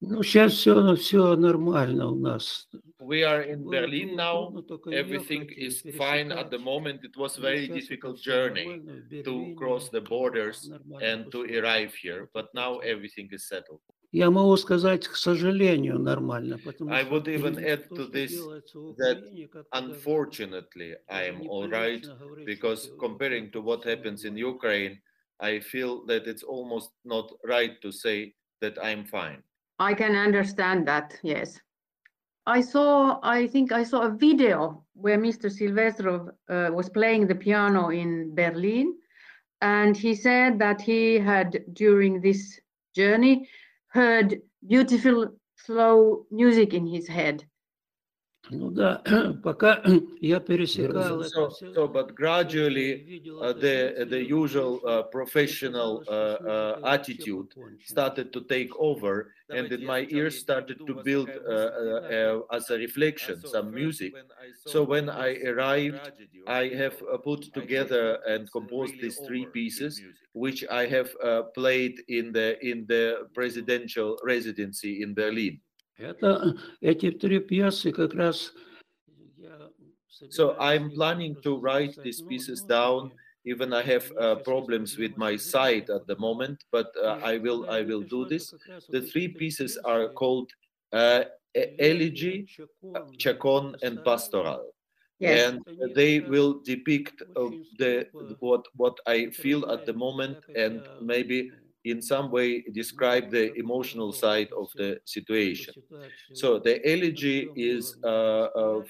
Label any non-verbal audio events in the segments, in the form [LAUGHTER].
Ну, сейчас все, все нормально у нас. We are in Было Berlin трудно now. только Everything ехать, is э, fine at the пересекать. moment. It was a Но very щас это difficult всё journey нормально, в to Берлине cross the borders нормально and to всё. arrive here. Вот But это now вот. everything is settled. Я могу сказать, к сожалению, нормально, потому I что would even add то, to что this делается в that Украине, как-то даже- Unfortunately, I даже am all right неприлично говорить, because что comparing to это what всё happens in нормально. Ukraine, I feel that it's almost not right to say that I'm fine. I can understand that, yes. I saw, I think I saw a video where Mr. Silvestrov uh, was playing the piano in Berlin. And he said that he had, during this journey, heard beautiful, slow music in his head. Ну да, [CLEARS THROAT] пока [CLEARS THROAT] я пересекал это So, всё, so but gradually, видел uh, это the the видео, usual uh, мне professional казалось, uh, что с uh, музыкой вообще attitude покончено. started to take over, and in my ears started to build uh, uh, uh, as a reflection some music. So when I arrived, I have uh, put together and composed these three pieces, which I have uh, played in the in the presidential residency in Berlin. Это, эти три пьесы как раз So I'm planning to write these pieces down. Even I have uh, problems with my sight at the moment, but uh, I will I will do this. The three pieces are called uh, Elegy, Chaconne, э, and Pastoral. Yes. and they will depict uh, the what what I feel at the moment, and maybe in some way describe the emotional side of the situation. So the elegy is uh, uh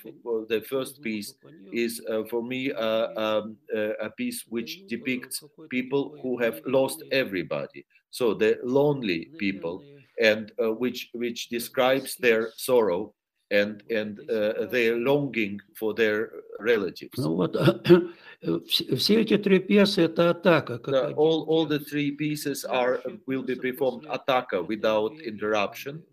the first piece is uh, for me uh, um, a piece which depicts people who have lost everybody. So the lonely people and which which describes their sorrow and and uh, their longing for their relatives. You know what [CLEARS THROAT] Э, все эти три пьесы это атака. All, all the three pieces are will be performed attacca without interruption,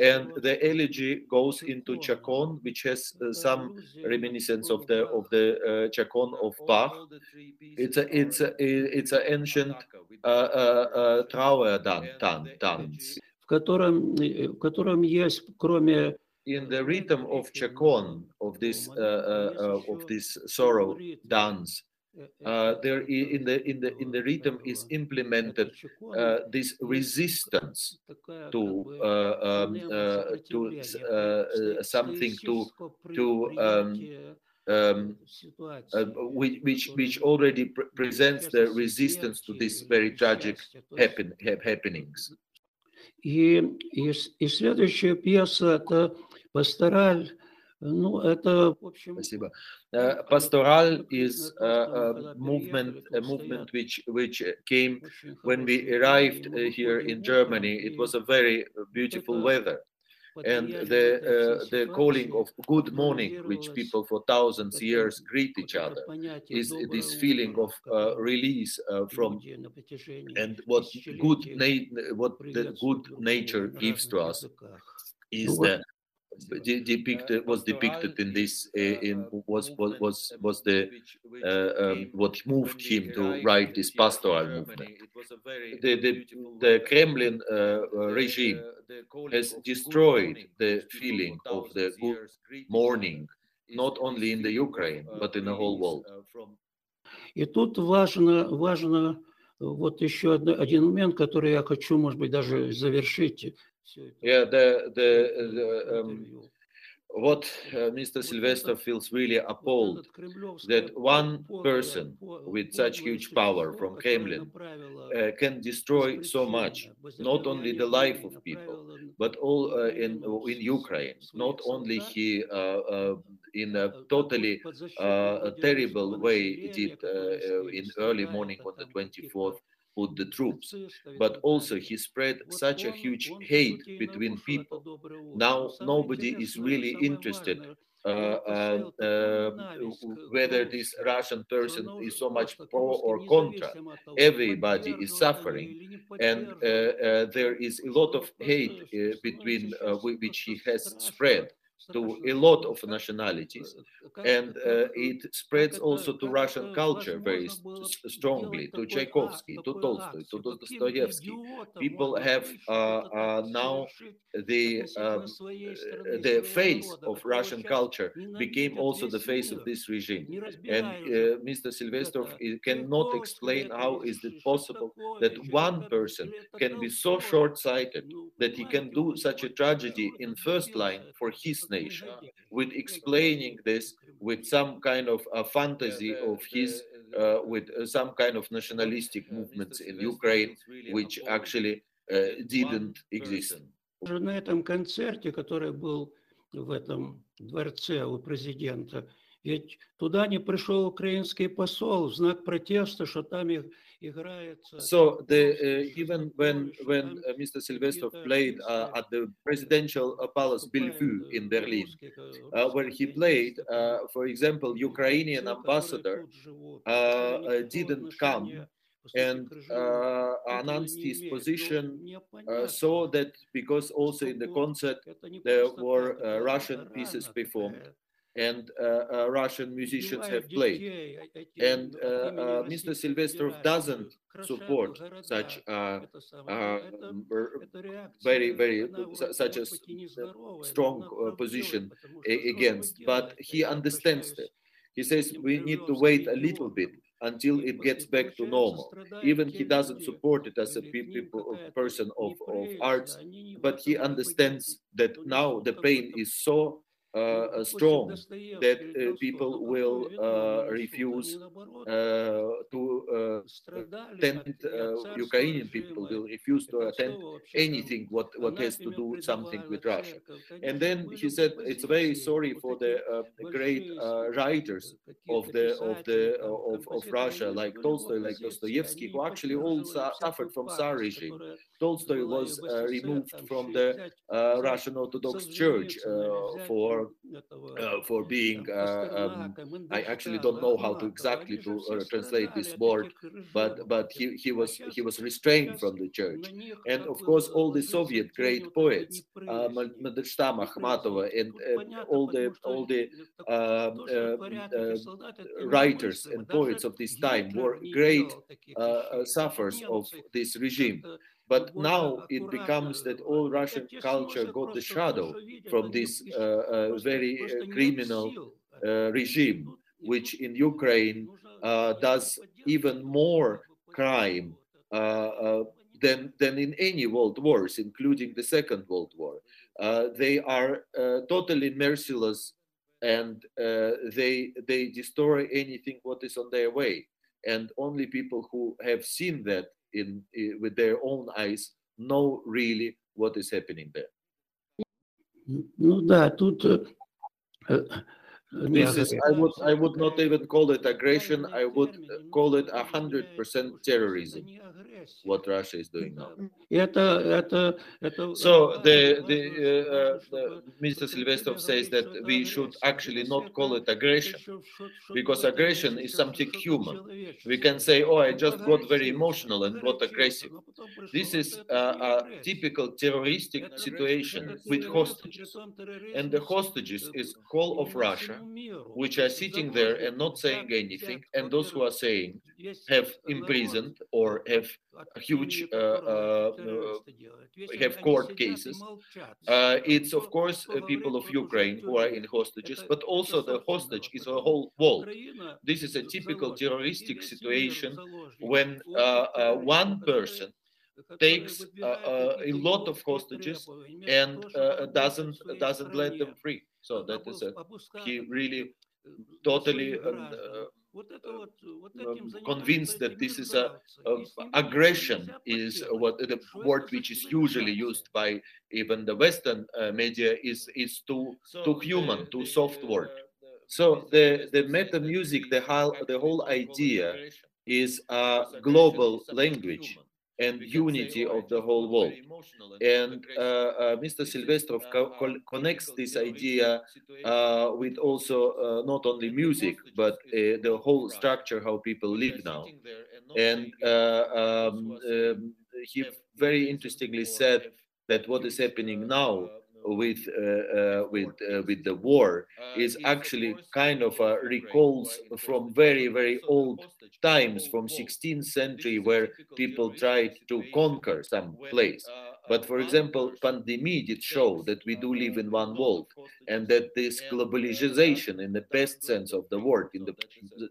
and the elegy goes into Chaconne, which has uh, э, some reminiscence of the of the uh, Chaconne of Bach. It's a it's a, it's an ancient uh, uh, uh, uh, dan, dan, dance. В котором э, в котором есть кроме in the rhythm of chaconne of this uh, uh, uh, of this sorrow dance uh, there in the in the in the rhythm is implemented uh, this resistance to uh, um, to something to to um, um, which, which which already pre presents the resistance to this very tragic happen, happenings. И, и, и следующая пьеса это «Пастораль». Ну, это, в общем, Спасибо. Uh, pastoral is uh, a movement, a movement which which came очень when we хорошее arrived время, uh, мы here выходим in утром, Germany. It и was a very beautiful это weather, and подаяния the этой uh, всей the calling ситуации of good morning, which формулировалось people for thousands вот это- years greet each вот это other, понятие is «доброе this feeling утро», of uh, которое release uh, from люди на протяжении and what good тысячелетий na- what the приветствуют good друг nature друга на gives to разных us языках. is Ну вот, the de- depicted was depicted in this in was was was, was the um, what moved him to write this pastoral movement. The the, the Kremlin uh, uh, regime has destroyed the feeling of the good morning, not only in the Ukraine but in the whole world. И тут важно, важно э, вот еще один момент, который я хочу, может быть, даже завершить yeah, the, the, the um, what uh, Mr. Silvestrov feels really appalled that one person with such huge power from Kremlin uh, can destroy so much, not only the life of people, but all uh, in, in Ukraine, not only he uh, uh, in a totally uh, a terrible way did in early morning on the 24th put the troops, but also he spread such a huge hate between people. Now nobody is really interested uh, uh, uh, whether this Russian person is so much pro or contra. Everybody is suffering, and э, э, there is a lot of hate э, between which he has spread to a lot of nationalities. And uh, it spreads also to Russian culture very strongly, to Tchaikovsky, to Tolstoy, to Dostoevsky. People have uh, uh, now the um, the face of Russian culture became also the face of this regime. And uh, Mr. Silvestrov cannot explain how is it possible that one person can be so short-sighted that he can do such a tragedy in first line for his nation, with explaining this with some kind of a fantasy of his, uh, with uh, some kind of nationalistic movements in Ukraine, which actually uh, didn't exist. На этом концерте, который был в этом дворце у президента, ведь туда не пришел украинский посол в знак протеста, что там их So the, uh, even when when uh, Mr. Silvestrov played uh, at the presidential Palace Bellevue in Berlin, where he played, for example, Ukrainian ambassador didn't come and uh, announced his position uh, so that because also in the concert there were uh, Russian pieces performed and uh, uh, Russian musicians have played. And uh, Mr. Silvestrov doesn't support such a very, very such a strong position against, but he understands that. He says we need to wait a little bit until it gets back to normal. Even he doesn't support it as a people, person of, of arts, but he understands that now the pain is so uh, strong that uh, people will uh, refuse to attend, Ukrainian people will refuse to attend anything what, what has to do something with Russia. And then he said it's very sorry for the great writers of the of the of, of Russia like Tolstoy, like Dostoevsky, who actually all suffered from Tsar regime. Tolstoy was uh, removed from the uh, Russian Orthodox Church uh, for uh, for being. Uh, um, I actually don't know how to exactly to uh, translate this word, but but he, he was he was restrained from the church, and of course all the Soviet great poets, uh, Mandelstam, Akhmatova, and all the all the um, writers and poets of this time were great sufferers of this regime. But now it becomes that all Russian culture got the shadow from this uh, uh, very uh, criminal uh, regime, which in Ukraine uh, does even more crime uh, than, than in any world wars, including the Second World War. they are totally merciless and they, they destroy anything what is on their way. And only people who have seen that in, in with their own eyes know really what is happening there. Ну да, тут this is, I would, I would not even call it aggression. I would call it a hundred percent terrorism. What Russia is doing now. So the, the, uh, the Mr. Silvestrov says that we should actually not call it aggression, because aggression is something human. We can say, "Oh, I just got very emotional and got aggressive." This is a, a typical terroristic situation with hostages, and the hostages is whole of Russia which are sitting there and not saying anything, and those who are saying have imprisoned or have huge uh, uh, have court cases. Uh, it's of course people of Ukraine who are in hostages, but also the hostage is a whole world. This is a typical terroristic situation when one person takes uh, uh, a lot of hostages and uh, doesn't doesn't let them free. So that is a, he really totally um, um, convinced that this is a, a, aggression is what the word which is usually used by even the Western uh, media is is too too human, too soft word. So the the meta music, the whole the whole idea is a global language and unity of the whole world. And uh, uh, Mr. Silvestrov co connects this idea uh, with also uh, not only music, but uh, the whole structure how people live now. And uh, um, um, he very interestingly said that what is happening now Uh, uh, with uh, with with the war is actually kind of uh, a recalls from very very old times from 16th century where people tried to conquer some place. but for example pandemic did show that we do live in one world and that this globalization in the best sense of the word in the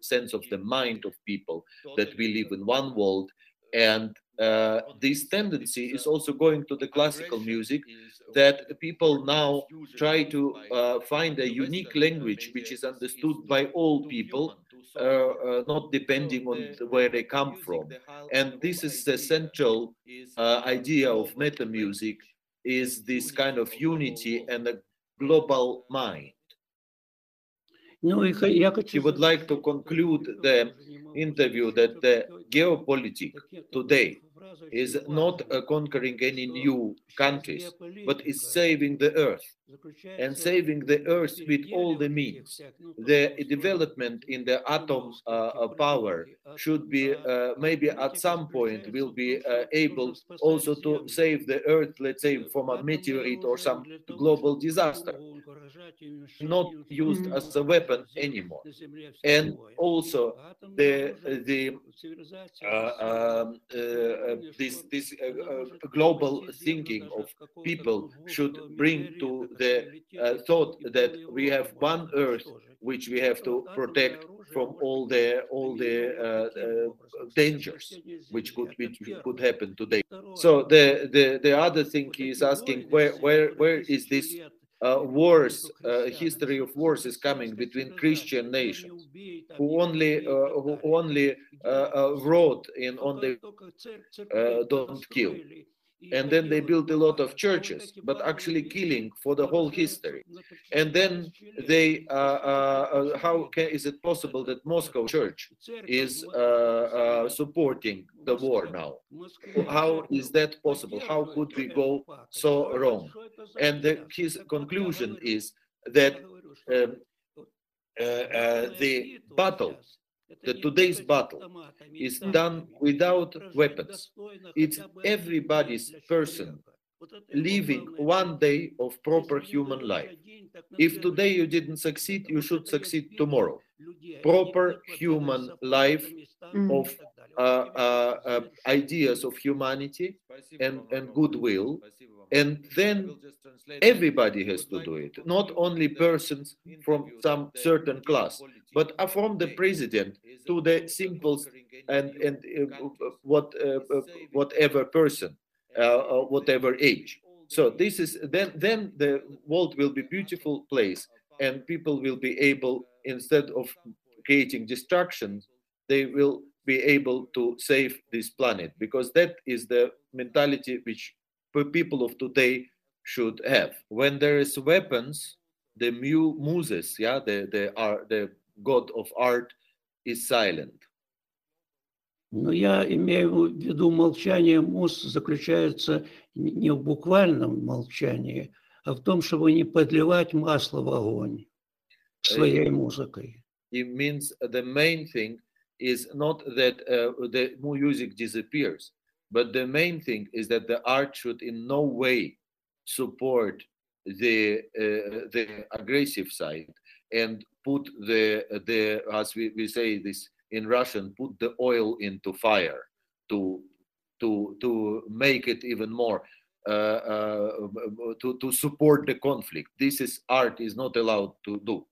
sense of the mind of people that we live in one world and uh, this tendency is also going to the classical music that people now try to uh, find a unique language which is understood by all people uh, uh not depending on where they come from. And this is the central uh, idea of meta music is this kind of unity and a global mind. He would like to conclude the interview that the geopolitics today is not uh, conquering any new countries, but is saving the earth and saving the earth with all the means. The development in the atom uh, power should be uh, maybe at some point will be uh, able also to save the earth, let's say, from a meteorite or some global disaster, not used mm. as a weapon anymore. And also the the uh, um, uh, this this uh, global thinking of people should bring to the uh, thought that we have one earth which we have to protect from all the all the uh, uh, dangers which could which could happen today. So the the the other thing he is asking where where where is this uh, wars, uh, history of wars is coming between Christian nations who only uh, who only wrote in on the don't kill and then they built a lot of churches but actually killing for the whole history. And then they uh, uh, uh, how can, is it possible that moscow church is uh, uh, supporting the war now? How is that possible? How could we go so wrong? And the, his conclusion is that um, uh, the battle the today's battle is done without weapons. It's everybody's person living one day of proper human life. If today you didn't succeed, you should succeed tomorrow. Proper human life of uh, uh, uh, ideas of humanity and, and goodwill. And then everybody has to do it. not only persons from some certain class but from the president to the simple and and uh, what uh, uh, whatever person uh, uh, whatever age so this is then then the world will be beautiful place and people will be able instead of creating destruction they will be able to save this planet because that is the mentality which people of today should have. When there is weapons, the mu muses, yeah, the the art, the god of art, is silent. Но я имею в виду молчание муз заключается не в буквальном молчании, а в том, чтобы не подливать масло в огонь своей музыкой. It means the main thing is not that uh, the music disappears, But the main thing is that the art should in no way support the uh, the aggressive side and put the the as we, we say this in Russian put the oil into fire to to to make it even more uh, uh, to to support the conflict. This is art is not allowed to do.